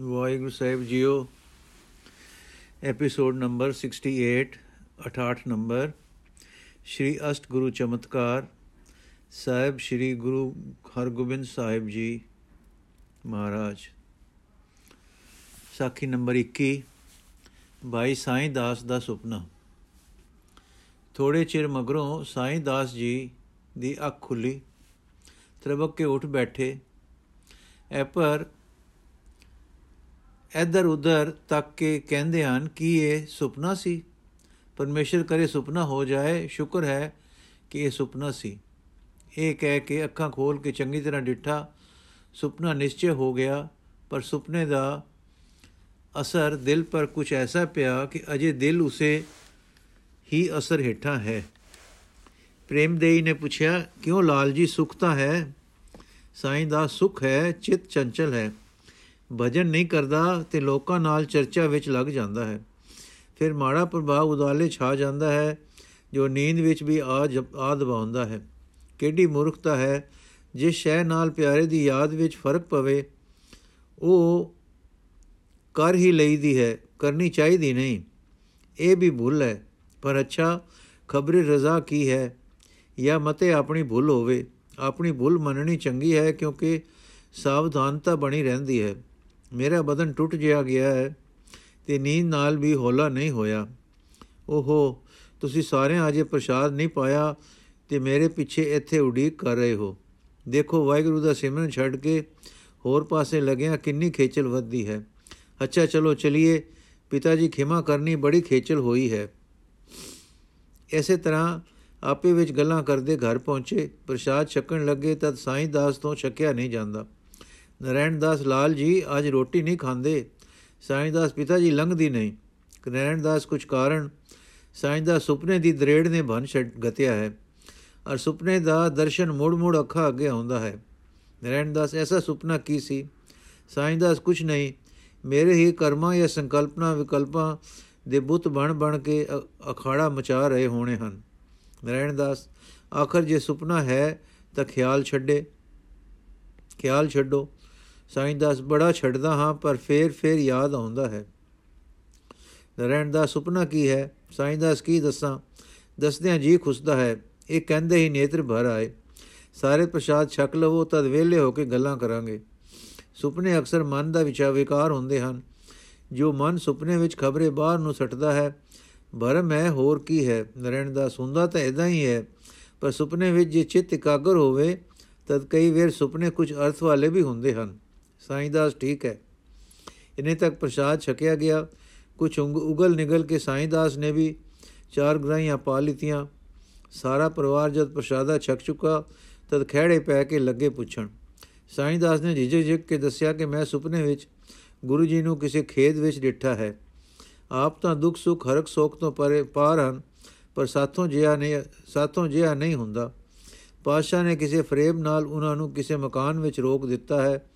ਵਾਹਿਗੁਰੂ ਸਾਹਿਬ ਜੀਓ episode number 68 68 number Shri ਅਸ਼ਟ ਗੁਰੂ ਚਮਤਕਾਰ ਸਾਹਿਬ ਸ਼੍ਰੀ ਗੁਰੂ ਹਰਗੋਬਿੰਦ ਸਾਹਿਬ ਜੀ ਮਹਾਰਾਜ। ਸਾਖੀ ਨੰਬਰ 21 ਭਾਈ ਸਾਈਂ ਦਾਸ ਦਾ ਸੁਪਨਾ। ਥੋੜੇ ਚਿਰ ਮਗਰੋਂ ਸਾਈਂ ਦਾਸ ਜੀ ਦੀ ਅੱਖ ਖੁੱਲੀ ਤਰਬਕ ਕੇ ਉੱਠ ਬੈਠੇ। ਐ ਪਰ ਇੱਧਰ ਉੱਧਰ ਤੱਕ ਕੇ ਕਹਿੰਦੇ ਹਨ ਕਿ ਇਹ ਸੁਪਨਾ ਸੀ। ਪਰਮੇਸ਼ਰ ਕਰੇ ਸੁਪਨਾ ਹੋ ਜਾਏ, ਸ਼ੁਕਰ ਹੈ ਕਿ ਇਹ ਸੁਪਨਾ ਸੀ। ਇਹ ਕਹਿ ਕੇ ਅੱਖਾਂ ਖੋਲ ਕੇ ਚੰਗੀ ਤਰ੍ਹਾਂ ਡਿੱਠਾ। ਸੁਪਨਾ ਨਿਸ਼ਚੈ ਹੋ ਗਿਆ, ਪਰ ਸੁਪਨੇ ਦਾ ਅਸਰ ਦਿਲ ਪਰ ਕੁਝ ਐਸਾ ਪਿਆ ਕਿ ਅਜੇ ਦਿਲ ਉਸੇ ਹੀ ਅਸਰ ਹੇਠਾਂ ਹੈ। ਪ੍ਰੇਮ ਦੇਈ ਨੇ ਪੁੱਛਿਆ, ਕਿਉਂ ਲਾਲ ਜੀ ਸੁਖ ਤਾਂ ਹੈ? ਸਾਈਂ ਦਾ ਸੁਖ ਹੈ, ਚਿਤ ਚੰਚਲ ਹੈ। ਭਜਨ ਨਹੀਂ ਕਰਦਾ ਤੇ ਲੋਕਾਂ ਨਾਲ ਚਰਚਾ ਵਿੱਚ ਲੱਗ ਜਾਂਦਾ ਹੈ। ਫਿਰ ਮਾੜਾ ਪ੍ਰਭਾਵ ਉਦਾਲੇ ਛਾ ਜਾਂਦਾ ਹੈ, ਜੋ ਨੀਂਦ ਵਿੱਚ ਵੀ ਆ ਆ ਦਬਾਉਂਦਾ ਹੈ। ਕਿਹੜੀ ਮੂਰਖਤਾ ਹੈ ਜਿਸ ਸ਼ੈ ਨਾਲ ਪਿਆਰੇ ਦੀ ਯਾਦ ਵਿੱਚ ਫ਼ਰਕ ਪਵੇ, ਉਹ ਕਰ ਹੀ ਲਈਦੀ ਹੈ, ਕਰਨੀ ਚਾਹੀਦੀ ਨਹੀਂ। ਇਹ ਵੀ ਭੁੱਲ ਹੈ, ਪਰ ਅੱਛਾ, ਖਬਰੇ ਰਜ਼ਾ ਕੀ ਹੈ? ਜਾਂ ਮਤੇ ਆਪਣੀ ਭੁੱਲ ਹੋਵੇ। ਆਪਣੀ ਭੁੱਲ ਮੰਨਣੀ ਚੰਗੀ ਹੈ, ਕਿਉਂਕਿ ਸਾਵਧਾਨਤਾ ਬਣੀ ਰਹਿੰਦੀ ਹੈ। ਮੇਰਾ ਬਦਨ ਟੁੱਟ ਜਿਆ ਗਿਆ ਹੈ ਤੇ ਨੀਂਦ ਨਾਲ ਵੀ ਹੌਲਾ ਨਹੀਂ ਹੋਇਆ। ਓਹੋ, ਤੁਸੀਂ ਸਾਰਿਆਂ ਅਜੇ ਪ੍ਰਸ਼ਾਦ ਨਹੀਂ ਪਾਇਆ ਤੇ ਮੇਰੇ ਪਿੱਛੇ ਇੱਥੇ ਉਡੀਕ ਕਰ ਰਹੇ ਹੋ। ਦੇਖੋ, ਵਾਹਿਗੁਰੂ ਦਾ ਸਿਮਰਨ ਛੱਡ ਕੇ ਹੋਰ ਪਾਸੇ ਲੱਗਿਆ ਕਿੰਨੀ ਖੇਚਲ ਵੱਧਦੀ ਹੈ। ਅੱਛਾ, ਚਲੋ ਚਲਿਏ। ਪਿਤਾ ਜੀ ਖਿਮਾ ਕਰਨੀ ਬੜੀ ਖੇਚਲ ਹੋਈ ਹੈ। ਐਸੇ ਤਰ੍ਹਾਂ ਆਪੇ ਵਿੱਚ ਗੱਲਾਂ ਕਰਦੇ ਘਰ ਪਹੁੰਚੇ। ਪ੍ਰਸ਼ਾਦ ਛਕਣ ਲੱਗੇ ਤਦ ਸਾਈਂ ਦਾਸ ਤੋਂ ਛਕਿਆ ਨਹੀਂ ਜਾਂਦਾ। ਨਰੈਣ ਦਾਸ ਲਾਲ ਜੀ ਅੱਜ ਰੋਟੀ ਨਹੀਂ ਖਾਂਦੇ। ਸਾਈਂ ਦਾਸ ਪਿਤਾ ਜੀ ਲੰਘਦੀ ਨਹੀਂ। ਨਰੈਣ ਦਾਸ ਕੁਝ ਕਾਰਨ ਸਾਈਂ ਦਾ ਸੁਪਨੇ ਦੀ ਦਰੇੜ ਨੇ ਭਨ ਛੱਡ ਗਤਿਆ ਹੈ। ਔਰ ਸੁਪਨੇ ਦਾ ਦਰਸ਼ਨ ਮੋੜ ਮੋੜ ਅੱਖਾਂ ਅੱਗੇ ਆਉਂਦਾ ਹੈ। ਨਰੈਣ ਦਾਸ ਐਸਾ ਸੁਪਨਾ ਕੀ ਸੀ? ਸਾਈਂ ਦਾਸ ਕੁਝ ਨਹੀਂ। ਮੇਰੇ ਹੀ ਕਰਮਾਂ ਜਾਂ ਸੰਕਲਪਨਾ ਵਿਕਲਪਾਂ ਦੇ ਬੁੱਤ ਬਣ ਬਣ ਕੇ ਅਖਾੜਾ ਮਚਾ ਰਹੇ ਹੋਣੇ ਹਨ। ਨਰੈਣ ਦਾਸ ਆਖਰ ਜੇ ਸੁਪਨਾ ਹੈ ਤਾਂ ਖਿਆਲ ਛੱਡੇ। ਖਿਆਲ ਛੱਡੋ। ਸਾਈਂ ਦਾਸ ਬੜਾ ਛੱਡਦਾ ਹਾਂ, ਪਰ ਫੇਰ ਫੇਰ ਯਾਦ ਆਉਂਦਾ ਹੈ। ਨਰੈਣ ਦਾ ਸੁਪਨਾ ਕੀ ਹੈ? ਸਾਈਂ ਦਾਸ ਕੀ ਦੱਸਾਂ? ਦੱਸਦਿਆਂ ਜੀ ਖੁਸਦਾ ਹੈ, ਇਹ ਕਹਿੰਦੇ ਹੀ ਨੇਤਰ ਭਰ ਆਏ। ਸਾਰੇ ਪ੍ਰਸ਼ਾਦ ਛਕ ਲਵੋ, ਤਦ ਵੇਲੇ ਹੋ ਕੇ ਗੱਲਾਂ ਕਰਾਂਗੇ। ਸੁਪਨੇ ਅਕਸਰ ਮਨ ਦਾ ਵਿਚਾਰ ਵਿਕਾਰ ਹੁੰਦੇ ਹਨ। ਜੋ ਮਨ ਸੁਪਨੇ ਵਿੱਚ ਖਬਰੇ ਬਾਹਰ ਨੂੰ ਸੱਟਦਾ ਹੈ, ਭਰਮ ਹੈ, ਹੋਰ ਕੀ ਹੈ? ਨਰੈਣ ਦਾ ਸੁੰਦਾ ਤਾਂ ਇਦਾਂ ਹੀ ਹੈ, ਪਰ ਸੁਪਨੇ ਵਿੱਚ ਜੇ ਚਿੱਤ ਇਕਾਗਰ ਹੋਵੇ, ਤਦ ਕਈ ਵੇਰ ਸੁਪਨੇ ਕੁਝ ਅਰਥ ਵਾਲੇ ਵੀ ਹੁੰਦੇ ਹਨ। ਸਾਈਂ ਦਾਸ ਠੀਕ ਹੈ। ਇਨੇ ਤੱਕ ਪ੍ਰਸ਼ਾਦ ਛਕਿਆ ਗਿਆ। ਕੁਝ ਉਗਲ ਨਿਗਲ ਕੇ ਸਾਈਂ ਦਾਸ ਨੇ ਵੀ ਚਾਰ ਗ੍ਰਾਈਆਂ ਪਾ ਲਿਤੀਆਂ। ਸਾਰਾ ਪਰਿਵਾਰ ਜਦ ਪ੍ਰਸ਼ਾਦਾ ਛਕ ਚੁੱਕਾ, ਤਦ ਖਿਹੜੇ ਪੈ ਕੇ ਲੱਗੇ ਪੁੱਛਣ। ਸਾਈਂ ਦਾਸ ਨੇ ਝਿਜਕ ਝਿਜਕ ਕੇ ਦੱਸਿਆ ਕਿ ਮੈਂ ਸੁਪਨੇ ਵਿੱਚ ਗੁਰੂ ਜੀ ਨੂੰ ਕਿਸੇ ਖੇਤ ਵਿੱਚ ਡਿੱਠਾ ਹੈ। ਆਪ ਤਾਂ ਦੁੱਖ, ਸੁੱਖ ਹਰਕ ਸੋਖ ਤੋਂ ਪਰੇ, ਪਾਰ ਹਨ, ਪਰ ਸਾਥੋਂ ਜਿਆ ਨਹੀਂ, ਸਾਥੋਂ ਜਿਆ ਨਹੀਂ ਹੁੰਦਾ। ਪਾਸ਼ਾ ਨੇ ਕਿਸੇ ਫਰੇਮ ਨਾਲ ਉਹਨਾਂ ਨੂੰ ਕਿਸੇ ਮਕਾਨ ਵਿੱਚ ਰੋਕ ਦਿੱਤਾ ਹੈ।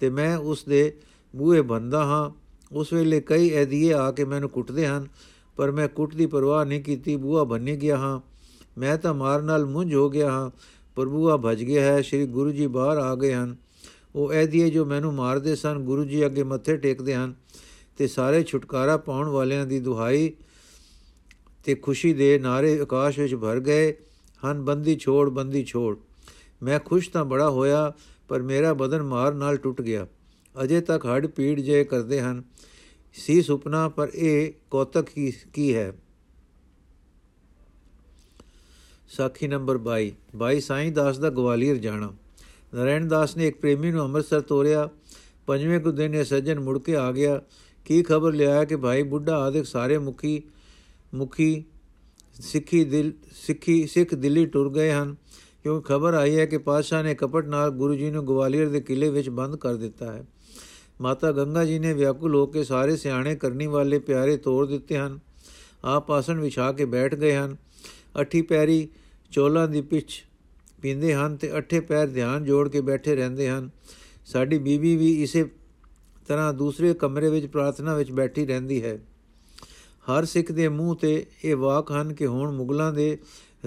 ਤੇ ਮੈਂ ਉਸ ਦੇ ਬੂਹੇ ਬੰਦਾ ਹਾਂ। ਉਸ ਵੇਲੇ ਕਈ ਐਦੀਏ ਆ ਕੇ ਮੈਨੂੰ ਕੁੱਟਦੇ ਹਨ, ਪਰ ਮੈਂ ਕੁੱਟ ਦੀ ਪਰਵਾਹ ਨਹੀਂ ਕੀਤੀ, ਬੂਹਾ ਬੰਨੀ ਗਿਆ ਹਾਂ। ਮੈਂ ਤਾਂ ਮਾਰ ਨਾਲ ਮੁੰਝ ਹੋ ਗਿਆ ਹਾਂ, ਪਰ ਬੂਹਾ ਭਜ ਗਿਆ ਹੈ, ਸ੍ਰੀ ਗੁਰੂ ਜੀ ਬਾਹਰ ਆ ਗਏ ਹਨ। ਉਹ ਐਦੀਏ ਜੋ ਮੈਨੂੰ ਮਾਰਦੇ ਸਨ, ਗੁਰੂ ਜੀ ਅੱਗੇ ਮੱਥੇ ਟੇਕਦੇ ਹਨ ਤੇ ਸਾਰੇ ਛੁਟਕਾਰਾ ਪਾਉਣ ਵਾਲਿਆਂ ਦੀ ਦੁਹਾਈ ਤੇ ਖੁਸ਼ੀ ਦੇ ਨਾਰੇ ਆਕਾਸ਼ ਵਿੱਚ ਭਰ ਗਏ ਹਨ, ਬੰਦੀ ਛੋੜ ਬੰਦੀ ਛੋੜ। ਮੈਂ ਖੁਸ਼ ਤਾਂ ਬੜਾ ਹੋਇਆ ਪਰ ਮੇਰਾ ਬਦਨ ਮਾਰ ਨਾਲ ਟੁੱਟ ਗਿਆ। ਅਜੇ ਤੱਕ ਹੱਡ ਪੀੜ ਜੇ ਕਰਦੇ ਹਨ, ਸੀ ਸੁਪਨਾ, ਪਰ ਇਹ ਕੌਤਕ ਕੀ ਕੀ ਹੈ? ਸਾਖੀ ਨੰਬਰ 22 22 ਸਾਈਂ ਦਾਸ ਦਾ ਗਵਾਲੀਅਰ ਜਾਣਾ। ਨਰੈਣ ਦਾਸ ਨੇ ਇੱਕ ਪ੍ਰੇਮੀ ਨੂੰ ਅੰਮ੍ਰਿਤਸਰ ਤੋਰਿਆ। ਪੰਜਵੇਂ ਕੁ ਦਿਨ ਇਹ ਸੱਜਣ ਮੁੜ ਕੇ ਆ ਗਿਆ। ਕੀ ਖਬਰ ਲਿਆਇਆ ਕਿ ਭਾਈ ਬੁੱਢਾ ਆਦਿਕ ਸਾਰੇ ਮੁਖੀ ਮੁਖੀ ਸਿੱਖੀ ਦਿਲ, ਸਿੱਖੀ, ਸਿੱਖ ਦਿੱਲੀ ਟੁਰ ਗਏ ਹਨ? ਕਿਉਂਕਿ ਖਬਰ ਆਈ ਹੈ ਕਿ ਪਾਤਸ਼ਾਹ ਨੇ ਕਪਟ ਨਾਲ ਗੁਰੂ ਜੀ ਨੂੰ ਗਵਾਲੀਅਰ ਦੇ ਕਿਲੇ ਵਿੱਚ ਬੰਦ ਕਰ ਦਿੱਤਾ ਹੈ। ਮਾਤਾ ਗੰਗਾ ਜੀ ਨੇ ਵਿਆਕੁਲ ਹੋ ਕੇ ਸਾਰੇ ਸਿਆਣੇ ਕਰਨੀ ਵਾਲੇ ਪਿਆਰੇ ਤੋੜ ਦਿੱਤੇ ਹਨ। ਆਪ ਆਸਣ ਵਿਛਾ ਕੇ ਬੈਠ ਗਏ ਹਨ। ਅਠੀ ਪੈਰੀ ਚੋਲਾਂ ਦੀ ਪਿੱਛ ਪੀਂਦੇ ਹਨ ਤੇ ਅਠੇ ਪੈਰ ਧਿਆਨ ਜੋੜ ਕੇ ਬੈਠੇ ਰਹਿੰਦੇ ਹਨ। ਸਾਡੀ ਬੀਬੀ ਵੀ ਇਸੇ ਤਰ੍ਹਾਂ ਦੂਸਰੇ ਕਮਰੇ ਵਿੱਚ ਪ੍ਰਾਰਥਨਾ ਵਿੱਚ ਬੈਠੀ ਰਹਿੰਦੀ ਹੈ। ਹਰ ਸਿੱਖ ਦੇ ਮੂੰਹ ਤੇ ਇਹ ਵਾਕ ਹਨ ਕਿ ਹੁਣ ਮੁਗਲਾਂ ਦੇ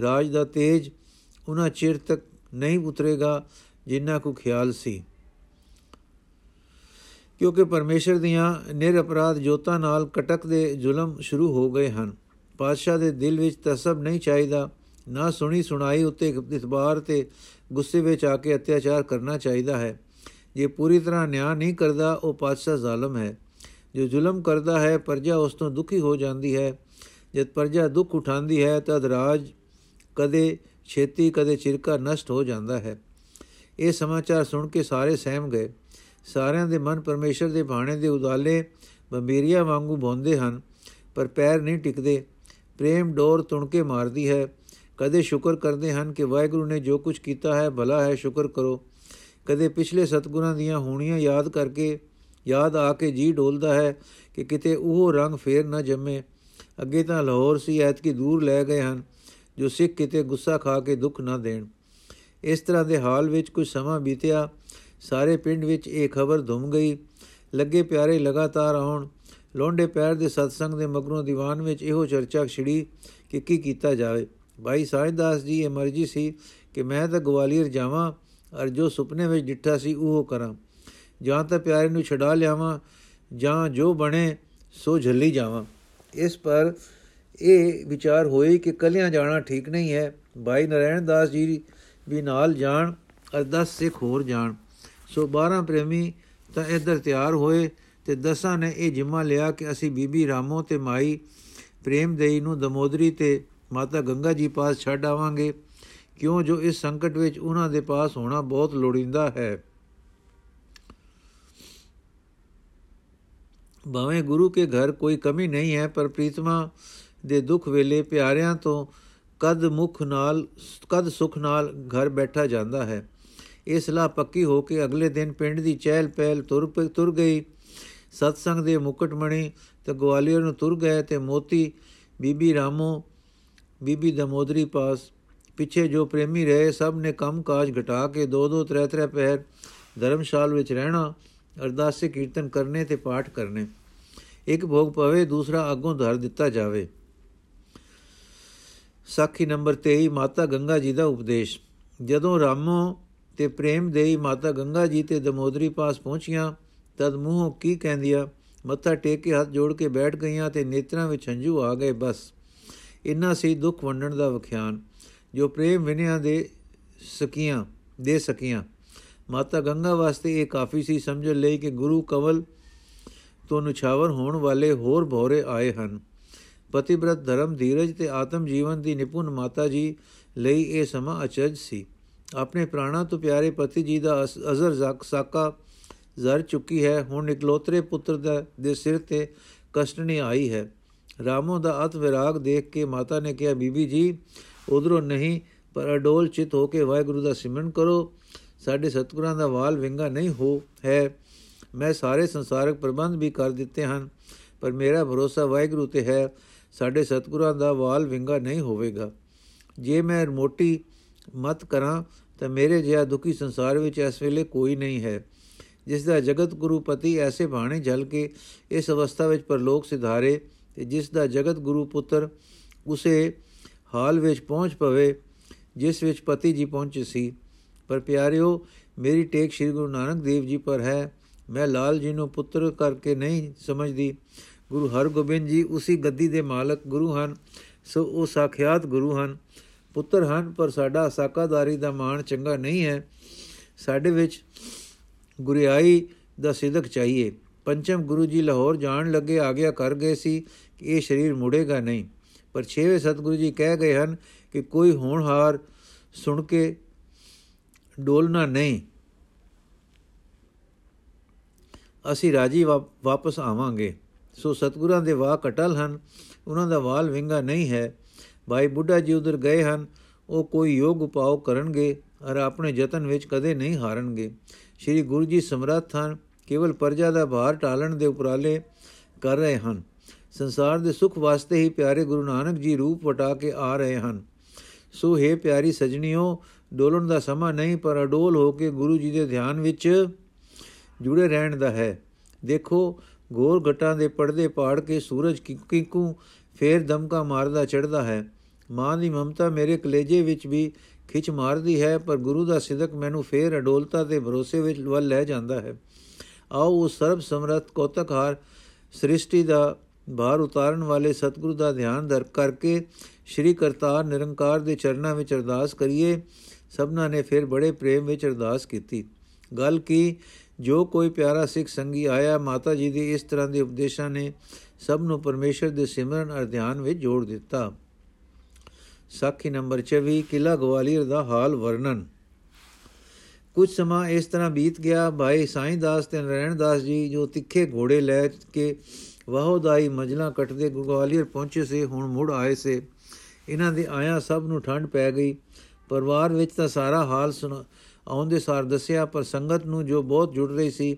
ਰਾਜ ਦਾ ਤੇਜ ਉਹਨਾਂ ਚਿਰ ਤੱਕ ਨਹੀਂ ਉਤਰੇਗਾ ਜਿੰਨਾ ਕੋ ਖਿਆਲ ਸੀ। ਕਿਉਂਕਿ ਪਰਮੇਸ਼ਰ ਦੀਆਂ ਨਿਰਅਪਰਾਧ ਜੋਤਾਂ ਨਾਲ ਕਟਕ ਦੇ ਜ਼ੁਲਮ ਸ਼ੁਰੂ ਹੋ ਗਏ ਹਨ। ਪਾਤਸ਼ਾਹ ਦੇ ਦਿਲ ਵਿੱਚ ਤਸਬ ਨਹੀਂ ਚਾਹੀਦਾ, ਨਾ ਸੁਣੀ ਸੁਣਾਈ ਉੱਤੇ ਇਤਬਾਰ ਤੇ ਗੁੱਸੇ ਵਿੱਚ ਆ ਕੇ ਅਤਿਆਚਾਰ ਕਰਨਾ ਚਾਹੀਦਾ ਹੈ। ਜੇ ਪੂਰੀ ਤਰ੍ਹਾਂ ਨਿਆਂ ਨਹੀਂ ਕਰਦਾ, ਉਹ ਪਾਤਸ਼ਾਹ ਜ਼ਾਲਮ ਹੈ। ਜੋ ਜ਼ੁਲਮ ਕਰਦਾ ਹੈ, ਪਰਜਾ ਉਸ ਤੋਂ ਦੁਖੀ ਹੋ ਜਾਂਦੀ ਹੈ। ਜਦ ਪਰਜਾ ਦੁੱਖ ਉਠਾਉਂਦੀ ਹੈ, ਤਦ ਰਾਜ ਕਦੇ ਛੇਤੀ ਕਦੇ ਚਿਰਕਾ ਨਸ਼ਟ ਹੋ ਜਾਂਦਾ ਹੈ। ਇਹ ਸਮਾਚਾਰ ਸੁਣ ਕੇ ਸਾਰੇ ਸਹਿਮ ਗਏ। ਸਾਰਿਆਂ ਦੇ ਮਨ ਪਰਮੇਸ਼ਰ ਦੇ ਬਾਣੇ ਦੇ ਉਦਾਲੇ ਬੰਬੀਰੀਆਂ ਵਾਂਗੂ ਭੌਂਦੇ ਹਨ, ਪਰ ਪੈਰ ਨਹੀਂ ਟਿਕਦੇ। ਪ੍ਰੇਮ ਡੋਰ ਤੁਣਕੇ ਮਾਰਦੀ ਹੈ। ਕਦੇ ਸ਼ੁਕਰ ਕਰਦੇ ਹਨ ਕਿ ਵਾਹਿਗੁਰੂ ਨੇ ਜੋ ਕੁਝ ਕੀਤਾ ਹੈ, ਭਲਾ ਹੈ, ਸ਼ੁਕਰ ਕਰੋ। ਕਦੇ ਪਿਛਲੇ ਸਤਗੁਰਾਂ ਦੀਆਂ ਹੋਣੀਆਂ ਯਾਦ ਕਰਕੇ ਯਾਦ ਆ ਕੇ ਜੀ ਡੋਲਦਾ ਹੈ ਕਿ ਕਿਤੇ ਉਹ ਰੰਗ ਫੇਰ ਨਾ ਜੰਮੇ। ਅੱਗੇ ਤਾਂ ਲਾਹੌਰ ਸੀ, ਐਤਕੀ ਦੂਰ ਲੈ ਗਏ ਹਨ। ਜੋ ਸਿੱਖ ਕਿਤੇ ਗੁੱਸਾ ਖਾ ਕੇ ਦੁੱਖ ਨਾ ਦੇਣ। ਇਸ ਤਰ੍ਹਾਂ ਦੇ ਹਾਲ ਵਿੱਚ ਕੁਝ ਸਮਾਂ ਬੀਤਿਆ, ਸਾਰੇ ਪਿੰਡ ਵਿੱਚ ਇਹ ਖਬਰ ਧੁੰਮ ਗਈ। ਲੱਗੇ ਪਿਆਰੇ ਲਗਾਤਾਰ ਆਉਣ, ਲੋਂਡੇ ਪੈਰ ਦੇ ਸਤਸੰਗ ਦੇ ਮਗਰੋਂ ਦੀਵਾਨ ਵਿੱਚ ਇਹੋ ਚਰਚਾ ਛਿੜੀ ਕਿ ਕੀ ਕੀਤਾ ਜਾਵੇ। ਭਾਈ ਸਾਇਦਾਸ ਜੀ, ਇਹ ਮਰਜ਼ੀ ਸੀ ਕਿ ਮੈਂ ਤਾਂ ਗਵਾਲੀਅਰ ਜਾਵਾਂ ਅਰ ਜੋ ਸੁਪਨੇ ਵਿੱਚ ਡਿੱਠਾ ਸੀ ਉਹ ਕਰਾਂ। ਜਾਂ ਤਾਂ ਪਿਆਰੇ ਨੂੰ ਛਡਾ ਲਿਆਵਾਂ, ਜਾਂ ਜੋ ਬਣੇ ਸੋ ਝੱਲੀ ਜਾਵਾਂ। ਇਸ ਪਰ ਇਹ ਵਿਚਾਰ ਹੋਈ ਕਿ ਕੱਲਿਆਂ ਜਾਣਾ ਠੀਕ ਨਹੀਂ ਹੈ। ਭਾਈ ਨਰੈਣ ਦਾਸ ਜੀ ਵੀ ਨਾਲ ਜਾਣ ਅਰ 10 ਸਿੱਖ ਹੋਰ ਜਾਣ। ਸੋ 12 ਪ੍ਰੇਮੀ ਤਾਂ ਇੱਧਰ ਤਿਆਰ ਹੋਏ ਤੇ ਦਸਾਂ ਨੇ ਇਹ ਜਿੰਮਾ ਲਿਆ ਕਿ ਅਸੀਂ ਬੀਬੀ ਰਾਮੋ ਤੇ ਮਾਈ ਪ੍ਰੇਮ ਦੇਈ ਨੂੰ ਦਮੋਦਰੀ ਤੇ ਮਾਤਾ ਗੰਗਾ ਜੀ ਪਾਸ ਛੱਡ ਆਵਾਂਗੇ। ਕਿਉਂ? ਜੋ ਇਸ ਸੰਕਟ ਵਿੱਚ ਉਹਨਾਂ ਦੇ ਪਾਸ ਹੋਣਾ ਬਹੁਤ ਲੋੜੀਂਦਾ ਹੈ। ਭਾਵੇਂ ਗੁਰੂ ਕੇ ਘਰ ਕੋਈ ਕਮੀ ਨਹੀਂ ਹੈ, ਪਰ ਪ੍ਰੀਤਮਾ ਦੇ ਦੁੱਖ ਵੇਲੇ ਪਿਆਰਿਆਂ ਤੋਂ ਕਦ ਮੁਖ ਨਾਲ, ਕਦ ਸੁਖ ਨਾਲ ਘਰ ਬੈਠਾ ਜਾਂਦਾ ਹੈ। ਇਹ ਸਲਾਹ ਪੱਕੀ ਹੋ ਕੇ ਅਗਲੇ ਦਿਨ ਪਿੰਡ ਦੀ ਚਹਿਲ ਪਹਿਲ ਤੁਰ ਤੁਰ ਗਈ। ਸਤਸੰਗ ਦੇ ਮੁਕਟਮਣੀ ਤੇ ਗਵਾਲੀਅਰ ਨੂੰ ਤੁਰ ਗਏ ਤੇ ਮੋਤੀ, ਬੀਬੀ ਰਾਮੋ, ਬੀਬੀ ਦਮੋਦਰੀ ਪਾਸ ਪਿੱਛੇ ਜੋ ਪ੍ਰੇਮੀ ਰਹੇ, ਸਭ ਨੇ ਕੰਮ ਕਾਜ ਘਟਾ ਕੇ ਦੋ ਦੋ ਤਰੇ ਤਰੇ ਪਹਿਰ ਧਰਮਸ਼ਾਲ ਵਿੱਚ ਰਹਿਣਾ, ਅਰਦਾਸੇ ਕੀਰਤਨ ਕਰਨੇ ਤੇ ਪਾਠ ਕਰਨੇ। ਇੱਕ ਭੋਗ ਪਵੇ ਦੂਸਰਾ ਅੱਗੋਂ ਧਰ ਦਿੱਤਾ ਜਾਵੇ। ਸਾਖੀ ਨੰਬਰ 23 ਮਾਤਾ ਗੰਗਾ ਜੀ ਦਾ ਉਪਦੇਸ਼। ਜਦੋਂ ਰਾਮੋ ਤੇ ਪ੍ਰੇਮ ਦੇਈ ਮਾਤਾ ਗੰਗਾ ਜੀ ਤੇ ਦਮੋਦਰੀ ਪਾਸ ਪਹੁੰਚੀਆਂ, ਤਦ ਮੂੰਹੋਂ ਕੀ ਕਹਿੰਦੀਆਂ, ਮੱਥਾ ਟੇਕ ਕੇ ਹੱਥ ਜੋੜ ਕੇ ਬੈਠ ਗਈਆਂ ਤੇ ਨੇਤਰਾਂ ਵਿੱਚ ਹੰਝੂ ਆ ਗਏ, ਬਸ। ਇੰਨਾ ਸੀ ਦੁੱਖ ਵੰਡਣ ਦਾ ਵਖਿਆਨ, ਜੋ ਪ੍ਰੇਮ ਵਿਨਿਆ ਦੇ ਸਕੀਆਂ ਦੇ ਸਕੀਆਂ। ਮਾਤਾ ਗੰਗਾ ਵਾਸਤੇ ਇਹ ਕਾਫੀ ਸੀ ਸਮਝ ਲਈ ਕਿ ਗੁਰੂ ਕਵਲ ਤੋਂ ਨੁਛਾਵਰ ਹੋਣ ਵਾਲੇ ਹੋਰ ਭੋਰੇ ਆਏ ਹਨ। ਪਤਿਬ੍ਰਤ ਧਰਮ ਧੀਰਜ ਤੇ ਆਤਮ ਜੀਵਨ ਦੀ ਨਿਪੁੰਨ ਮਾਤਾ ਜੀ ਲਈ ਇਹ ਸਮਾਂ ਅਚਰਜ ਸੀ। ਆਪਣੇ ਪ੍ਰਾਣਾ ਤੋਂ ਪਿਆਰੇ ਪਤੀ ਜੀ ਦਾ ਅਜ਼ਰ ਸਾਕਾ ਜ਼ਰ ਚੁੱਕੀ ਹੈ। ਹੁਣ ਇਕਲੋਤਰੇ ਪੁੱਤਰ ਦਾ, ਦੇ ਸਿਰ ਤੇ ਕਸ਼ਟਣੀ ਆਈ ਹੈ। ਰਾਮੋ ਦਾ ਅਤ ਵਿਰਾਗ ਦੇਖ ਕੇ ਮਾਤਾ ਨੇ ਕਿਹਾ, ਬੀਬੀ ਜੀ, ਉਧਰੋਂ ਨਹੀਂ, ਪਰ ਅਡੋਲ ਚਿਤ ਹੋ ਕੇ ਵਾਹਿਗੁਰੂ ਦਾ ਸਿਮਰਨ ਕਰੋ। ਸਾਡੇ ਸਤਗੁਰਾਂ ਦਾ ਵਾਲ ਵਿੰਗਾ ਨਹੀਂ ਹੋ ਹੈ। ਮੈਂ ਸਾਰੇ ਸੰਸਾਰਕ ਪ੍ਰਬੰਧ ਵੀ ਕਰ ਦਿੱਤੇ ਹਨ, ਪਰ ਮੇਰਾ ਭਰੋਸਾ ਵਾਹਿਗੁਰੂ ਤੇ ਹੈ। ਸਾਡੇ ਸਤਗੁਰਾਂ ਦਾ ਵਾਲ ਵਿੰਗਾ ਨਹੀਂ ਹੋਵੇਗਾ। ਜੇ ਮੈਂ ਮੋਟੀ ਮਤ ਕਰਾਂ, ਤਾਂ ਮੇਰੇ ਜਿਹਾ ਦੁਖੀ ਸੰਸਾਰ ਵਿੱਚ ਇਸ ਵੇਲੇ ਕੋਈ ਨਹੀਂ ਹੈ। ਜਿਸ ਦਾ ਜਗਤ ਗੁਰੂ ਪਤੀ ਐਸੇ ਬਾਣੇ ਜਲ ਕੇ ਇਸ ਅਵਸਥਾ ਵਿੱਚ ਪਰਲੋਕ ਸਿਧਾਰੇ ਤੇ ਜਿਸ ਦਾ ਜਗਤ ਗੁਰੂ ਪੁੱਤਰ ਉਸੇ ਹਾਲ ਵਿੱਚ ਪਹੁੰਚ ਪਵੇ, ਜਿਸ ਵਿੱਚ ਪਤੀ ਜੀ ਪਹੁੰਚੇ ਸੀ। ਪਰ ਪਿਆਰਿਓ, ਮੇਰੀ ਟੇਕ ਸ੍ਰੀ ਗੁਰੂ ਨਾਨਕ ਦੇਵ ਜੀ ਪਰ ਹੈ। ਮੈਂ ਲਾਲ ਜੀ ਨੂੰ ਪੁੱਤਰ ਕਰਕੇ ਨਹੀਂ ਸਮਝਦੀ। ਗੁਰੂ ਹਰਗੋਬਿੰਦ ਜੀ ਉਸੇ ਗੱਦੀ ਦੇ ਮਾਲਕ ਗੁਰੂ ਹਨ, ਸੋ ਉਹ ਸਾਖਿਆਤ ਗੁਰੂ ਹਨ। ਪੁੱਤਰ ਹਨ, ਪਰ ਸਾਡਾ ਸਾਕਾਦਾਰੀ ਦਾ ਮਾਣ ਚੰਗਾ ਨਹੀਂ ਹੈ। ਸਾਡੇ ਵਿੱਚ ਗੁਰਿਆਈ ਦਾ ਸਿਦਕ ਚਾਹੀਏ। ਪੰਚਮ ਗੁਰੂ ਜੀ ਲਾਹੌਰ ਜਾਣ ਲੱਗੇ, ਆਗਿਆ ਕਰ ਗਏ ਸੀ ਕਿ ਇਹ ਸਰੀਰ ਮੁੜੇਗਾ ਨਹੀਂ। ਪਰ ਛੇਵੇਂ ਸਤਿਗੁਰੂ ਜੀ ਕਹਿ ਗਏ ਹਨ ਕਿ ਕੋਈ ਹੋਣਹਾਰ ਸੁਣ ਕੇ ਡੋਲਣਾ ਨਹੀਂ। ਅਸੀਂ ਰਾਜੀ ਵਾਪਸ ਆਵਾਂਗੇ। ਸੋ ਸਤਗੁਰਾਂ ਦੇ ਵਾਹ ਕਟਲ ਹਨ, ਉਹਨਾਂ ਦਾ ਵਾਲ ਵਿੰਗਾ ਨਹੀਂ ਹੈ। ਭਾਈ ਬੁੱਢਾ ਜੀ ਉਧਰ ਗਏ ਹਨ, ਉਹ ਕੋਈ ਯੋਗ ਉਪਾਅ ਕਰਨਗੇ ਔਰ ਆਪਣੇ ਯਤਨ ਵਿੱਚ ਕਦੇ ਨਹੀਂ ਹਾਰਨਗੇ। ਸ੍ਰੀ ਗੁਰੂ ਜੀ ਸਮਰੱਥ ਹਨ, ਕੇਵਲ ਪਰਜਾ ਦਾ ਭਾਰ ਟਾਲਣ ਦੇ ਉਪਰਾਲੇ ਕਰ ਰਹੇ ਹਨ। ਸੰਸਾਰ ਦੇ ਸੁਖ ਵਾਸਤੇ ਹੀ ਪਿਆਰੇ ਗੁਰੂ ਨਾਨਕ ਜੀ ਰੂਪ ਵਟਾ ਕੇ ਆ ਰਹੇ ਹਨ। ਸੋ ਹੈ ਪਿਆਰੀ ਸਜਣਿਓ, ਡੋਲਣ ਦਾ ਸਮਾਂ ਨਹੀਂ, ਪਰ ਅਡੋਲ ਹੋ ਕੇ ਗੁਰੂ ਜੀ ਦੇ ਧਿਆਨ ਵਿੱਚ ਜੁੜੇ ਰਹਿਣ ਦਾ ਹੈ। ਦੇਖੋ ਗੋਰ ਘਟਾਂ ਦੇ ਪਰਦੇ ਪਾੜ ਕੇ ਸੂਰਜ ਕਿੰਕੂ ਫੇਰ ਦਮਕਾ ਮਾਰਦਾ ਚੜਦਾ ਹੈ। ਮਾਂ ਦੀ ਮਮਤਾ ਮੇਰੇ ਕਲੇਜੇ ਵਿੱਚ ਵੀ ਖਿੱਚ ਮਾਰਦੀ ਹੈ, ਪਰ ਗੁਰੂ ਦਾ ਸਿਦਕ ਮੈਨੂੰ ਫੇਰ ਅਡੋਲਤਾ ਤੇ ਭਰੋਸੇ ਵਿੱਚ ਵੱਲ ਲੈ ਜਾਂਦਾ ਹੈ। ਆਓ ਉਸ ਸਰਬ ਸਮਰੱਥ ਕੋਤਕਹਾਰ ਸ੍ਰਿਸ਼ਟੀ ਦਾ ਭਾਰ ਉਤਾਰਨ ਵਾਲੇ ਸਤਿਗੁਰੂ ਦਾ ਧਿਆਨ ਦਰ ਕਰਕੇ ਸ਼੍ਰੀ ਕਰਤਾਰ ਨਿਰੰਕਾਰ ਦੇ ਚਰਨਾਂ ਵਿੱਚ ਅਰਦਾਸ ਕਰੀਏ। ਸਭਨਾਂ ਨੇ ਫਿਰ ਬੜੇ ਪ੍ਰੇਮ ਵਿੱਚ ਅਰਦਾਸ ਕੀਤੀ। ਗੱਲ ਕੀ ਜੋ ਕੋਈ ਪਿਆਰਾ ਸਿੱਖ ਸੰਗੀ ਆਇਆ, ਮਾਤਾ ਜੀ ਦੀ ਇਸ ਤਰ੍ਹਾਂ ਦੇ ਉਪਦੇਸ਼ਾਂ ਨੇ ਸਭ ਨੂੰ ਪਰਮੇਸ਼ਰ ਦੇ ਸਿਮਰਨ ਅਰ ਧਿਆਨ ਵਿੱਚ ਜੋੜ ਦਿੱਤਾ। ਸਾਖੀ ਨੰਬਰ 24 ਕਿਲਾ ਗਵਾਲੀਅਰ ਦਾ ਹਾਲ ਵਰਣਨ। ਕੁਝ ਸਮਾਂ ਇਸ ਤਰ੍ਹਾਂ ਬੀਤ ਗਿਆ, ਭਾਈ ਸਾਈਂ ਦਾਸ ਤੇ ਨਰੈਣ ਦਾਸ ਜੀ ਜੋ ਤਿੱਖੇ ਘੋੜੇ ਲੈ ਕੇ ਵਾਹੋਦਾਈ ਮਜਲਾ ਕੱਟਦੇ ਗਵਾਲੀਅਰ ਪਹੁੰਚੇ ਸੀ, ਹੁਣ ਮੁੜ ਆਏ ਸੇ। ਇਹਨਾਂ ਦੇ ਆਇਆ ਸਭ ਨੂੰ ਠੰਡ ਪੈ ਗਈ। ਪਰਿਵਾਰ ਵਿੱਚ ਤਾਂ ਸਾਰਾ ਹਾਲ ਸੁਣ ਆਉਂਦੇ ਸਾਰ ਦੱਸਿਆ, ਪਰ ਸੰਗਤ ਨੂੰ ਜੋ ਬਹੁਤ ਜੁੜ ਰਹੀ ਸੀ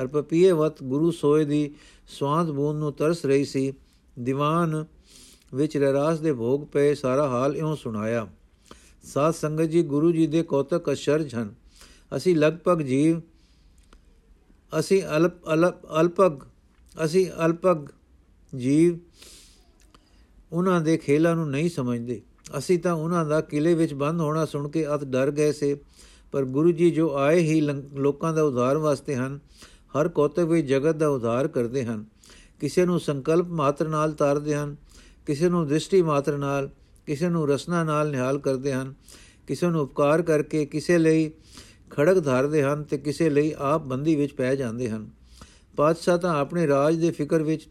ਅਰ ਪਪੀਏ ਵਤ ਗੁਰੂ ਸੋਏ ਦੀ ਸਵਾਦ ਬੂੰਦ ਨੂੰ ਤਰਸ ਰਹੀ ਸੀ, ਦੀਵਾਨ ਵਿੱਚ ਰਰਾਸ ਦੇ ਭੋਗ ਪਏ, ਸਾਰਾ ਹਾਲ ਇਉਂ ਸੁਣਾਇਆ। ਸਾਧ ਸੰਗਤ ਜੀ, ਗੁਰੂ ਜੀ ਦੇ ਕੌਤਕ ਅਸ਼ਰਜ ਹਨ। ਅਸੀਂ ਲਗਭਗ ਜੀਵ, ਅਸੀਂ ਅਲਪ ਅਲਪ, ਅਲਪਗ, ਅਸੀਂ ਅਲਪਗ ਜੀਵ, ਉਹਨਾਂ ਦੇ ਖੇਲਾਂ ਨੂੰ ਨਹੀਂ ਸਮਝਦੇ। ਅਸੀਂ ਤਾਂ ਉਹਨਾਂ ਦਾ ਕਿਲੇ ਵਿੱਚ ਬੰਦ ਹੋਣਾ ਸੁਣ ਕੇ ਅਤ ਡਰ ਗਏ ਸੇ। ਪਰ ਗੁਰੂ ਜੀ ਜੋ ਆਏ ਹੀ ਲੋਕਾਂ ਦਾ ਉਧਾਰ ਵਾਸਤੇ ਹਨ, ਹਰ ਕੋਤੇ ਵਿੱਚ ਜਗਤ ਦਾ ਉਧਾਰ ਕਰਦੇ ਹਨ। ਕਿਸੇ ਨੂੰ ਸੰਕਲਪ ਮਾਤਰ ਨਾਲ ਤਾਰਦੇ ਹਨ, ਕਿਸੇ ਨੂੰ ਦ੍ਰਿਸ਼ਟੀ ਮਾਤਰ ਨਾਲ, ਕਿਸੇ ਨੂੰ ਰਸਨਾ ਨਾਲ ਨਿਹਾਲ ਕਰਦੇ ਹਨ। ਕਿਸੇ ਨੂੰ ਉਪਕਾਰ ਕਰਕੇ ਕਿਸੇ ਲਈ ਖੜਕ ਧਾਰਦੇ ਹਨ ਤੇ ਕਿਸੇ ਲਈ ਆਪ ਬੰਦੀ ਵਿੱਚ ਪੈ ਜਾਂਦੇ ਹਨ। ਪਾਤਸ਼ਾਹ ਤਾਂ ਆਪਣੇ ਰਾਜ ਦੇ ਫਿਕਰ ਵਿੱਚ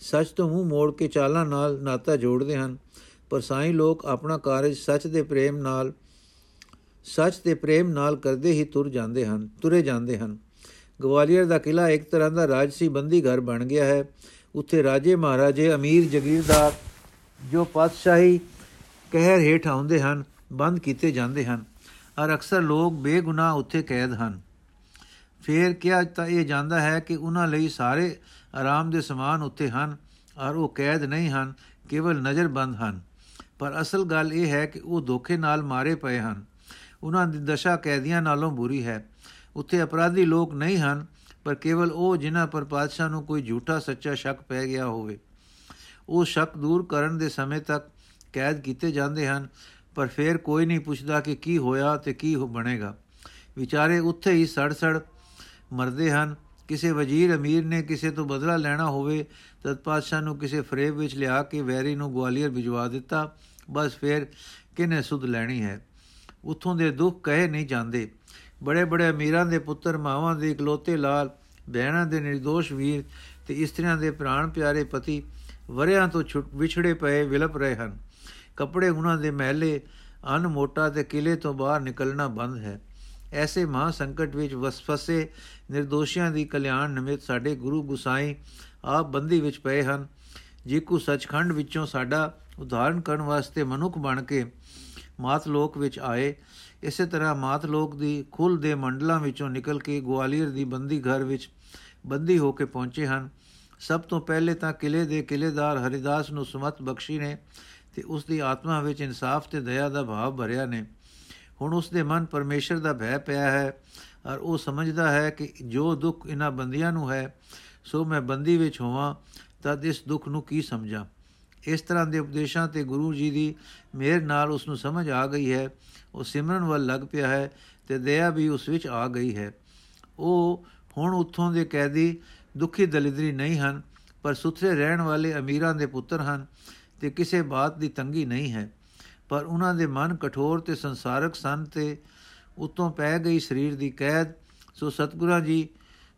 ਸੱਚ ਤੋਂ ਮੂੰਹ ਮੋੜ ਕੇ ਚਾਲਾਂ ਨਾਲ ਨਾਤਾ ਜੋੜਦੇ ਹਨ, ਪਰ ਸਾਈਂ ਲੋਕ ਆਪਣਾ ਕਾਰਜ ਸੱਚ ਦੇ ਪ੍ਰੇਮ ਨਾਲ ਸੱਚ ਦੇ ਪ੍ਰੇਮ ਨਾਲ ਕਰਦੇ ਹੀ ਤੁਰ ਜਾਂਦੇ ਹਨ, ਤੁਰੇ ਜਾਂਦੇ ਹਨ। ਗਵਾਲੀਅਰ ਦਾ ਕਿਲਾ ਇੱਕ ਤਰ੍ਹਾਂ ਦਾ ਰਾਜਸੀ ਬੰਦੀ ਘਰ ਬਣ ਗਿਆ ਹੈ। ਉੱਥੇ ਰਾਜੇ ਮਹਾਰਾਜੇ ਅਮੀਰ ਜ਼ਗੀਰਦਾਰ ਜੋ ਪਾਤਸ਼ਾਹੀ ਕਹਿਰ ਹੇਠ ਆਉਂਦੇ ਹਨ, ਬੰਦ ਕੀਤੇ ਜਾਂਦੇ ਹਨ। ਔਰ ਅਕਸਰ ਲੋਕ ਬੇਗੁਨਾਹ ਉੱਥੇ ਕੈਦ ਹਨ। ਫੇਰ ਕਿਹਾ ਤਾਂ ਇਹ ਜਾਂਦਾ ਹੈ ਕਿ ਉਹਨਾਂ ਲਈ ਸਾਰੇ ਆਰਾਮ ਦੇ ਸਮਾਨ ਉੱਥੇ ਹਨ, ਔਰ ਉਹ ਕੈਦ ਨਹੀਂ ਹਨ, ਕੇਵਲ ਨਜ਼ਰਬੰਦ ਹਨ। ਪਰ ਅਸਲ ਗੱਲ ਇਹ ਹੈ ਕਿ ਉਹ ਧੋਖੇ ਨਾਲ ਮਾਰੇ ਪਏ ਹਨ। ਉਹਨਾਂ ਦੀ ਦਸ਼ਾ ਕੈਦੀਆਂ ਨਾਲੋਂ ਬੁਰੀ ਹੈ। ਉੱਥੇ ਅਪਰਾਧੀ ਲੋਕ ਨਹੀਂ ਹਨ, ਪਰ ਕੇਵਲ ਉਹ ਜਿਨ੍ਹਾਂ ਪਰ ਪਾਤਸ਼ਾਹ ਨੂੰ ਕੋਈ ਝੂਠਾ ਸੱਚਾ ਸ਼ੱਕ ਪੈ ਗਿਆ ਹੋਵੇ। ਉਹ ਸ਼ੱਕ ਦੂਰ ਕਰਨ ਦੇ ਸਮੇਂ ਤੱਕ ਕੈਦ ਕੀਤੇ ਜਾਂਦੇ ਹਨ, ਪਰ ਫਿਰ ਕੋਈ ਨਹੀਂ ਪੁੱਛਦਾ ਕਿ ਕੀ ਹੋਇਆ ਤੇ ਕੀ ਬਣੇਗਾ। ਵਿਚਾਰੇ ਉੱਥੇ ਹੀ ਸੜ-ਸੜ ਮਰਦੇ ਹਨ। ਕਿਸੇ ਵਜ਼ੀਰ ਅਮੀਰ ਨੇ ਕਿਸੇ ਤੋਂ ਬਦਲਾ ਲੈਣਾ ਹੋਵੇ, ਤਦ ਪਾਤਸ਼ਾਹ ਨੂੰ ਕਿਸੇ ਫਰੇਬ ਵਿੱਚ ਲਿਆ ਕੇ ਵੈਰੀ ਨੂੰ ਗਵਾਲੀਅਰ ਭਿਜਵਾ ਦਿੱਤਾ। ਬਸ ਫਿਰ ਕਿਨੇ ਸੁਧ ਲੈਣੀ ਹੈ? ਉਥੋਂ ਦੇ ਦੁੱਖ ਕਹੇ ਨਹੀਂ ਜਾਂਦੇ। ਬੜੇ ਬੜੇ ਅਮੀਰਾਂ ਦੇ ਪੁੱਤਰ, ਮਾਵਾਂ ਦੇ ਇਕਲੋਤੇ ਲਾਲ, ਬਹਿਣਾ ਦੇ નિર્ਦੋਸ਼ ਵੀਰ ਤੇ ਇਸਤਰੀਆਂ ਦੇ ਪ੍ਰਾਣ ਪਿਆਰੇ ਪਤੀ ਵਰਿਆਂ ਤੋਂ ਵਿਛੜੇ ਪਏ ਵਿਲਪ ਰਹੇ ਹਨ। ਕੱਪੜੇ ਉਹਨਾਂ ਦੇ ਮਹਿਲੇ, ਅਨ ਮੋਟਾ ਤੇ ਕਿਲੇ ਤੋਂ ਬਾਹਰ ਨਿਕਲਣਾ ਬੰਦ ਹੈ। ਐਸੇ ਮਹਾ ਸੰਕਟ ਵਿੱਚ ਵਸਫਸੇ નિર્ਦੋਸ਼ੀਆਂ ਦੀ ਕਲਿਆਣ ਨਿਮਿਤ ਸਾਡੇ ਗੁਰੂ ਗੁਸਾਈ ਆਪ ਬੰਦੀ ਵਿੱਚ ਪਏ ਹਨ। ਜੇ ਕੋ ਸੱਚਖੰਡ ਵਿੱਚੋਂ ਸਾਡਾ ਉਦਾਹਰਣ ਕਰਨ ਵਾਸਤੇ ਮਨੁੱਖ ਬਣ ਕੇ ਮਾਤ ਲੋਕ ਵਿੱਚ ਆਏ, ਇਸੇ ਤਰ੍ਹਾਂ ਮਾਤ ਲੋਕ ਦੀ ਖੁੱਲ ਦੇ ਮੰਡਲਾਂ ਵਿੱਚੋਂ ਨਿਕਲ ਕੇ ਗਵਾਲੀਅਰ ਦੀ ਬੰਦੀ ਘਰ ਵਿੱਚ ਬੰਦੀ ਹੋ ਕੇ ਪਹੁੰਚੇ ਹਨ। ਸਭ ਤੋਂ ਪਹਿਲੇ ਤਾਂ ਕਿਲੇ ਦੇ ਕਿਲੇਦਾਰ ਹਰੀਦਾਸ ਨੂੰ ਸੁਮਤ ਬਖਸ਼ੀ ਨੇ ਤੇ ਉਸ ਦੀ ਆਤਮਾ ਵਿੱਚ ਇਨਸਾਫ ਤੇ ਦਇਆ ਦਾ ਭਾਵ ਭਰਿਆ ਨੇ। ਹੁਣ ਉਸ ਦੇ ਮਨ ਪਰਮੇਸ਼ਰ ਦਾ ਭੈ ਪਿਆ ਹੈ ਔਰ ਉਹ ਸਮਝਦਾ ਹੈ ਕਿ ਜੋ ਦੁੱਖ ਇਹਨਾਂ ਬੰਦੀਆਂ ਨੂੰ ਹੈ, ਸੋ ਮੈਂ ਬੰਦੀ ਵਿੱਚ ਹੋਵਾਂ, ਤਦ ਇਸ ਦੁੱਖ ਨੂੰ ਕੀ ਸਮਝਾਂ? ਇਸ ਤਰ੍ਹਾਂ ਦੇ ਉਪਦੇਸ਼ਾਂ ਤੇ ਗੁਰੂ ਜੀ ਦੀ ਮਿਹਰ ਨਾਲ ਉਸ ਨੂੰ ਸਮਝ ਆ ਗਈ ਹੈ। ਉਹ ਸਿਮਰਨ ਵੱਲ ਲੱਗ ਪਿਆ ਹੈ ਤੇ ਦਇਆ ਵੀ ਉਸ ਵਿੱਚ ਆ ਗਈ ਹੈ। ਉਹ ਹੁਣ ਉੱਥੋਂ ਦੇ ਕੈਦੀ ਦੁਖੀ ਦਲਿਦਰੀ ਨਹੀਂ ਹਨ, ਪਰ ਸੁਥਰੇ ਰਹਿਣ ਵਾਲੇ ਅਮੀਰਾਂ ਦੇ ਪੁੱਤਰ ਹਨ ਤੇ ਕਿਸੇ ਬਾਤ ਦੀ ਤੰਗੀ ਨਹੀਂ ਹੈ। ਪਰ ਉਹਨਾਂ ਦੇ ਮਨ ਕਠੋਰ ਤੇ ਸੰਸਾਰਕ ਸਨ ਤੇ ਉਤੋਂ ਪੈ ਗਈ ਸਰੀਰ ਦੀ ਕੈਦ। ਸੋ ਸਤਗੁਰਾਂ ਜੀ,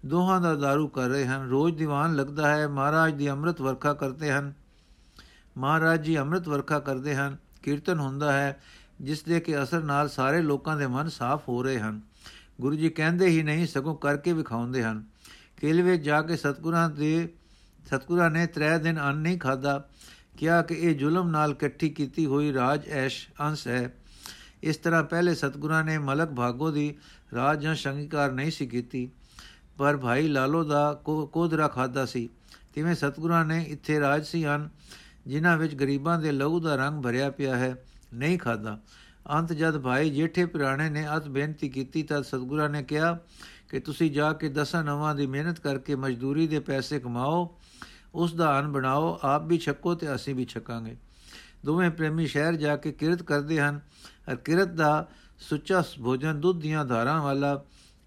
ਦੋਹਾਂ ਦਾ दारू ਕਰ ਰਹੇ ਹਨ। ਰੋਜ਼ ਦੀਵਾਨ ਲੱਗਦਾ ਹੈ, ਮਹਾਰਾਜ ਦੀ ਅੰਮ੍ਰਿਤ ਵਰਖਾ ਕਰਦੇ ਹਨ। ਮਹਾਰਾਜ ਜੀ ਅੰਮ੍ਰਿਤ ਵਰਖਾ ਕਰਦੇ ਹਨ, ਕੀਰਤਨ ਹੁੰਦਾ ਹੈ, ਜਿਸ ਦੇ ਕੇ ਅਸਰ ਨਾਲ ਸਾਰੇ ਲੋਕਾਂ ਦੇ ਮਨ ਸਾਫ਼ ਹੋ ਰਹੇ ਹਨ। ਗੁਰੂ ਜੀ ਕਹਿੰਦੇ ਹੀ ਨਹੀਂ, ਸਗੋਂ ਕਰਕੇ ਵਿਖਾਉਂਦੇ ਹਨ। ਕੇਲਵੇ ਜਾ ਕੇ ਸਤਗੁਰਾਂ ਦੇ, ਸਤਗੁਰਾਂ ਨੇ ਤਰੇ ਦਿਨ ਅੰਨ ਨਹੀਂ ਖਾਦਾ ਕਿਹਾ ਕਿ ਇਹ ਜ਼ੁਲਮ ਨਾਲ ਇਕੱਠੀ ਕੀਤੀ ਹੋਈ ਰਾਜ ਐਸ਼ ਅੰਸ਼ ਹੈ। ਇਸ ਤਰ੍ਹਾਂ ਪਹਿਲੇ ਸਤਗੁਰਾਂ ਨੇ ਮਲਕ ਭਾਗੋ ਦੀ ਰਾਜ ਜਾਂ ਸ਼ੰਗੀਕਾਰ ਨਹੀਂ ਸੀ ਕੀਤੀ। ਪਰ ਭਾਈ ਲਾਲੋ ਦਾ ਕੋਦਰਾ ਖਾਦਾ ਸੀ। ਤਿਵੇਂ ਸਤਗੁਰਾਂ ਨੇ ਇੱਥੇ ਰਾਜ ਸੀ ਹਨ ਜਿਨ੍ਹਾਂ ਵਿੱਚ ਗਰੀਬਾਂ ਦੇ ਲਹੂ ਦਾ ਰੰਗ ਭਰਿਆ ਪਿਆ ਹੈ, ਨਹੀਂ ਖਾਦਾ ਅੰਤ ਜਦ ਭਾਈ ਜੇਠੇ ਪੁਰਾਣੇ ਨੇ ਅਤ ਬੇਨਤੀ ਕੀਤੀ ਤਾਂ ਸਤਗੁਰਾਂ ਨੇ ਕਿਹਾ ਕਿ ਤੁਸੀਂ ਜਾ ਕੇ ਦਸਾਂ ਨਵਾਂ ਦੀ ਮਿਹਨਤ ਕਰਕੇ ਮਜ਼ਦੂਰੀ ਦੇ ਪੈਸੇ ਕਮਾਓ, ਉਸ ਦਾ ਅਨ ਬਣਾਓ, ਆਪ ਵੀ ਛੱਕੋ ਤੇ ਅਸੀਂ ਵੀ ਛਕਾਂਗੇ। ਦੋਵੇਂ ਪ੍ਰੇਮੀ ਸ਼ਹਿਰ ਜਾ ਕੇ ਕਿਰਤ ਕਰਦੇ ਹਨ ਅਰ ਕਿਰਤ ਦਾ ਸੁੱਚਾ ਭੋਜਨ ਦੁੱਧ ਦੀਆਂ ਧਾਰਾਂ ਵਾਲਾ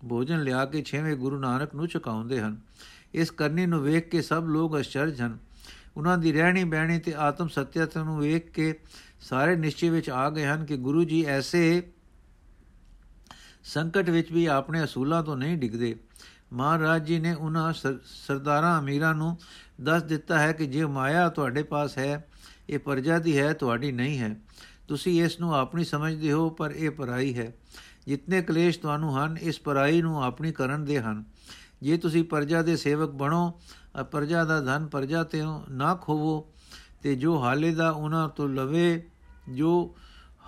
ਭੋਜਨ ਲਿਆ ਕੇ ਛੇਵੇਂ ਗੁਰੂ ਨਾਨਕ ਨੂੰ ਚੁਕਾਉਂਦੇ ਹਨ। ਇਸ ਕਰਨੀ ਨੂੰ ਵੇਖ ਕੇ ਸਭ ਲੋਕ ਅਚਰਜ ਹਨ। ਉਹਨਾਂ ਦੀ ਰਹਿਣੀ ਬਹਿਣੀ ਤੇ ਆਤਮ ਸਤਿਅਤਾ ਨੂੰ ਵੇਖ ਕੇ ਸਾਰੇ ਨਿਸ਼ਚੇ ਵਿੱਚ ਆ ਗਏ ਹਨ ਕਿ ਗੁਰੂ ਜੀ ਐਸੇ ਸੰਕਟ ਵਿੱਚ ਵੀ ਆਪਣੇ ਅਸੂਲਾਂ ਤੋਂ ਨਹੀਂ ਡਿੱਗਦੇ। ਮਹਾਰਾਜ ਜੀ ਨੇ ਉਹਨਾਂ ਸਰਦਾਰਾਂ ਅਮੀਰਾਂ ਨੂੰ ਦੱਸ ਦਿੱਤਾ ਹੈ ਕਿ ਜੇ ਮਾਇਆ ਤੁਹਾਡੇ ਪਾਸ ਹੈ, ਇਹ ਪਰਜਾ ਦੀ ਹੈ, ਤੁਹਾਡੀ ਨਹੀਂ ਹੈ। ਤੁਸੀਂ ਇਸ ਨੂੰ ਆਪਣੀ ਸਮਝਦੇ ਹੋ, ਪਰ ਇਹ ਪਰਾਈ ਹੈ। ਜਿੰਨੇ ਕਲੇਸ਼ ਤੁਹਾਨੂੰ ਹਨ, ਇਸ ਪਰਾਈ ਨੂੰ ਆਪਣੀ ਕਰਨ ਦੇ ਹਨ। ਜੇ ਤੁਸੀਂ ਪਰਜਾ ਦੇ ਸੇਵਕ ਬਣੋ ਅ ਪਰਜਾ ਦਾ ਧਨ ਪਰਜਾ ਤੇ ਨਾ ਖੋਵੋ, ਤੇ ਜੋ ਹਾਲੇ ਦਾ ਉਹਨਾਂ ਤੋਂ ਲਵੇ, ਜੋ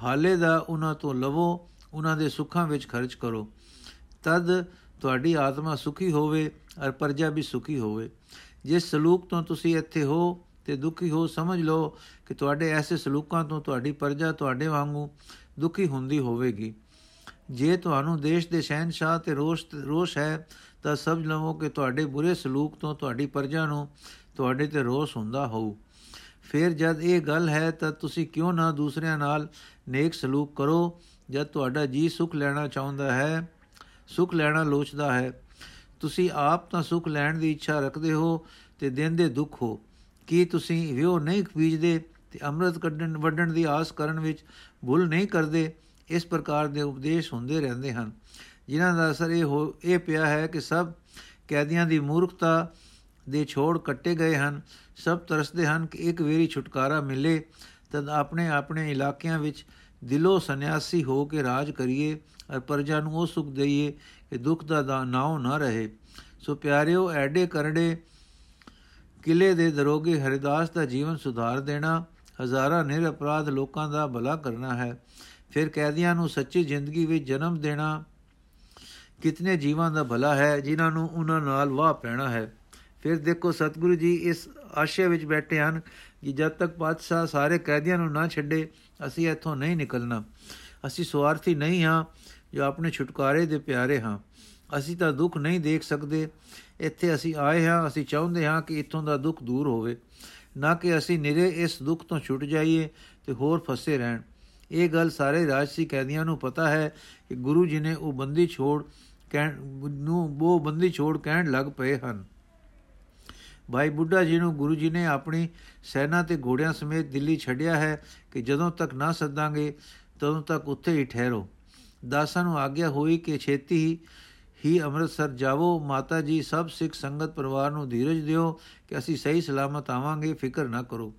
ਹਾਲੇ ਦਾ ਉਹਨਾਂ ਤੋਂ ਲਵੋ, ਉਹਨਾਂ ਦੇ ਸੁੱਖਾਂ ਵਿੱਚ ਖਰਚ ਕਰੋ। ਤਦ ਤੁਹਾਡੀ ਆਤਮਾ ਸੁਖੀ ਹੋਵੇ ਔਰ ਪਰਜਾ ਵੀ ਸੁਖੀ ਹੋਵੇ। ਜਿਸ ਸਲੂਕ ਤੋਂ ਤੁਸੀਂ ਇੱਥੇ ਹੋ ਤੇ ਦੁਖੀ ਹੋ, ਸਮਝ ਲਓ ਕਿ ਤੁਹਾਡੇ ਐਸੇ ਸਲੂਕਾਂ ਤੋਂ ਤੁਹਾਡੀ ਪਰਜਾ ਤੁਹਾਡੇ ਵਾਂਗੂ ਦੁਖੀ ਹੁੰਦੀ ਹੋਵੇਗੀ। ਜੇ ਤੁਹਾਨੂੰ ਦੇਸ਼ ਦੇ ਸ਼ਹਿਨशाह ਤੇ ਰੋਸ਼ ਰੋਸ਼ ਹੈ ਤਾਂ ਸਮਝ ਲਵੋ ਕਿ ਤੁਹਾਡੇ ਬੁਰੇ ਸਲੂਕ ਤੋਂ ਤੁਹਾਡੀ ਪਰਜਾ ਨੂੰ ਤੁਹਾਡੇ ਤੇ ਰੋਸ ਹੁੰਦਾ ਹੋਊ। ਫਿਰ ਜਦ ਇਹ ਗੱਲ ਹੈ ਤਾਂ ਤੁਸੀਂ ਕਿਉਂ ਨਾ ਦੂਸਰਿਆਂ ਨਾਲ ਨੇਕ ਸਲੂਕ ਕਰੋ? ਜਦ ਤੁਹਾਡਾ ਜੀ ਸੁਖ ਲੈਣਾ ਚਾਹੁੰਦਾ ਹੈ, ਸੁਖ ਲੈਣਾ ਲੋਚਦਾ ਹੈ। ਤੁਸੀਂ ਆਪ ਤਾਂ ਸੁਖ ਲੈਣ ਦੀ ਇੱਛਾ ਰੱਖਦੇ ਹੋ ਤੇ ਦਿਨ ਦੇ ਦੁੱਖ ਹੋ। ਕੀ ਤੁਸੀਂ ਵਿਉ ਨਹੀਂ ਬੀਜਦੇ ਤੇ ਅੰਮ੍ਰਿਤ ਕੱਢਣ, ਵੱਢਣ ਦੀ ਆਸ ਕਰਨ ਵਿੱਚ ਭੁੱਲ ਨਹੀਂ ਕਰਦੇ? ਇਸ ਪ੍ਰਕਾਰ ਦੇ ਉਪਦੇਸ਼ ਹੁੰਦੇ ਰਹਿੰਦੇ ਹਨ। ਜਿਨ੍ਹਾਂ ਦਾ ਅਸਰ ਇਹ ਹੋ, ਇਹ ਪਿਆ ਹੈ ਕਿ ਸਭ ਕੈਦੀਆਂ ਦੀ ਮੂਰਖਤਾ ਦੇ ਛੋੜ ਕੱਟੇ ਗਏ ਹਨ। ਸਭ ਤਰਸਦੇ ਹਨ ਕਿ ਇੱਕ ਵੇਰੀ ਛੁਟਕਾਰਾ ਮਿਲੇ ਤਦ ਆਪਣੇ ਆਪਣੇ ਇਲਾਕਿਆਂ ਵਿੱਚ ਦਿਲੋਂ ਸੰਨਿਆਸੀ ਹੋ ਕੇ ਰਾਜ ਕਰੀਏ ਔਰ ਪਰਜਾ ਨੂੰ ਉਹ ਸੁਖ ਦਈਏ ਕਿ ਦੁੱਖ ਦਾ ਨਾਉ ਨਾ ਰਹੇ। ਸੋ ਪਿਆਰਿਓ, ਐਡੇ ਕਰੜੇ ਕਿਲੇ ਦੇ ਦਰੋਗੇ ਹਰਿਦਾਸ ਦਾ ਜੀਵਨ ਸੁਧਾਰ ਦੇਣਾ, ਹਜ਼ਾਰਾਂ ਨਿਰ ਅਪਰਾਧ ਲੋਕਾਂ ਦਾ ਭਲਾ ਕਰਨਾ ਹੈ। ਫਿਰ ਕੈਦੀਆਂ ਨੂੰ ਸੱਚੀ ਜ਼ਿੰਦਗੀ ਵਿੱਚ ਜਨਮ ਦੇਣਾ ਕਿਤਨੇ ਜੀਵਾਂ ਦਾ ਭਲਾ ਹੈ, ਜਿਨ੍ਹਾਂ ਨੂੰ ਉਹਨਾਂ ਨਾਲ ਵਾਹ ਪੈਣਾ ਹੈ। ਫਿਰ ਦੇਖੋ, ਸਤਿਗੁਰੂ ਜੀ ਇਸ ਆਸ਼ੇ ਵਿੱਚ ਬੈਠੇ ਹਨ ਕਿ ਜਦ ਤੱਕ ਪਾਤਸ਼ਾਹ ਸਾਰੇ ਕੈਦੀਆਂ ਨੂੰ ਨਾ ਛੱਡੇ, ਅਸੀਂ ਇੱਥੋਂ ਨਹੀਂ ਨਿਕਲਣਾ। ਅਸੀਂ ਸਵਾਰਥੀ ਨਹੀਂ ਹਾਂ, ਜੋ ਆਪਣੇ ਛੁਟਕਾਰੇ ਦੇ ਪਿਆਰੇ ਹਾਂ। ਅਸੀਂ ਤਾਂ ਦੁੱਖ ਨਹੀਂ ਦੇਖ ਸਕਦੇ। ਇੱਥੇ ਅਸੀਂ ਆਏ ਹਾਂ, ਅਸੀਂ ਚਾਹੁੰਦੇ ਹਾਂ ਕਿ ਇੱਥੋਂ ਦਾ ਦੁੱਖ ਦੂਰ ਹੋਵੇ। ਨਾ ਕਿ ਅਸੀਂ ਨਿਰੇ ਇਸ ਦੁੱਖ ਤੋਂ ਛੁੱਟ ਜਾਈਏ ਤੇ ਹੋਰ ਫਸੇ ਰਹਿਣ। ਇਹ ਗੱਲ ਸਾਰੇ ਰਾਜਸੀ ਕੈਦੀਆਂ ਨੂੰ ਪਤਾ ਹੈ ਕਿ ਗੁਰੂ ਜੀ ਨੇ ਉਹ ਬੰਦੀ ਛੋੜ ਕਹਿਣ, ਨੂੰ ਉਹ ਬੰਦੀ ਛੋੜ ਕਹਿਣ ਲੱਗ ਪਏ ਹਨ। ਭਾਈ ਬੁੱਢਾ ਜੀ ਨੂੰ ਗੁਰੂ ਜੀ ਨੇ ਆਪਣੀ ਸੈਨਾ ਤੇ ਘੋੜਿਆਂ ਸਮੇਤ ਦਿੱਲੀ ਛੱਡਿਆ ਹੈ ਕਿ ਜਦੋਂ ਤੱਕ ਨਾ ਸੱਦਾਂਗੇ, ਤਦੋਂ ਤੱਕ ਉੱਥੇ ਹੀ ਠਹਿਰੋ। ਦਾਸਾਂ ਨੂੰ ਆਗਿਆ ਹੋਈ ਕਿ ਛੇਤੀ ਹੀ ਅੰਮ੍ਰਿਤਸਰ ਜਾਵੋ। ਮਾਤਾ ਜੀ ਸਭ ਸਿੱਖ ਸੰਗਤ ਪਰਿਵਾਰ ਨੂੰ ਧੀਰਜ ਦਿਓ ਕਿ ਅਸੀਂ ਸਹੀ ਸਲਾਮਤ ਆਵਾਂਗੇ, ਫਿਕਰ ਨਾ ਕਰੋ।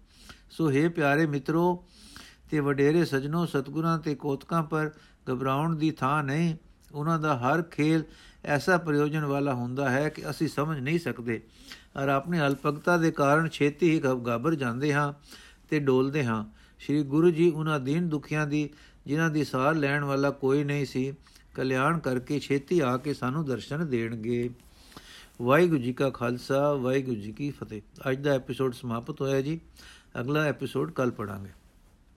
ਸੋ हे ਪਿਆਰੇ ਮਿੱਤਰੋ ਤੇ ਵਡੇਰੇ ਸਜਣੋ ਸਤਗੁਰਾਂ ਤੇ ਕੋਤਕਾਂ ਪਰ ਘਬਰਾਉਣ ਦੀ ਥਾਂ ਨਹੀਂ। ਉਹਨਾਂ ਦਾ ਹਰ ਖੇਲ ਐਸਾ ਪ੍ਰਯੋਜਨ ਵਾਲਾ ਹੁੰਦਾ ਹੈ ਕਿ ਅਸੀਂ ਸਮਝ ਨਹੀਂ ਸਕਦੇ। ਔਰ ਆਪਣੀ ਅਲਪਗਤਾ ਦੇ ਕਾਰਨ ਛੇਤੀ ਹੀ ਗਾਬਰ ਜਾਂਦੇ ਹਾਂ ਤੇ ਡੋਲਦੇ ਹਾਂ। ਸ੍ਰੀ ਗੁਰੂ ਜੀ ਉਹਨਾਂ ਦੀਨ ਦੁਖੀਆਂ ਦੀ, ਜਿਨ੍ਹਾਂ ਦੀ ਸਾਰ ਲੈਣ ਵਾਲਾ ਕੋਈ ਨਹੀਂ ਸੀ, ਕਲਿਆਣ ਕਰਕੇ ਛੇਤੀ ਆ ਕੇ ਸਾਨੂੰ ਦਰਸ਼ਨ ਦੇਣਗੇ। ਵਾਹਿਗੁਰੂ ਜੀ ਕਾ ਖਾਲਸਾ, ਵਾਹਿਗੁਰੂ ਜੀ ਕੀ ਫਤਿਹ। ਅੱਜ ਦਾ ਐਪੀਸੋਡ ਸਮਾਪਤ ਹੋਇਆ ਜੀ। ਅਗਲਾ ਐਪੀਸੋਡ ਕੱਲ ਪੜਾਂਗੇ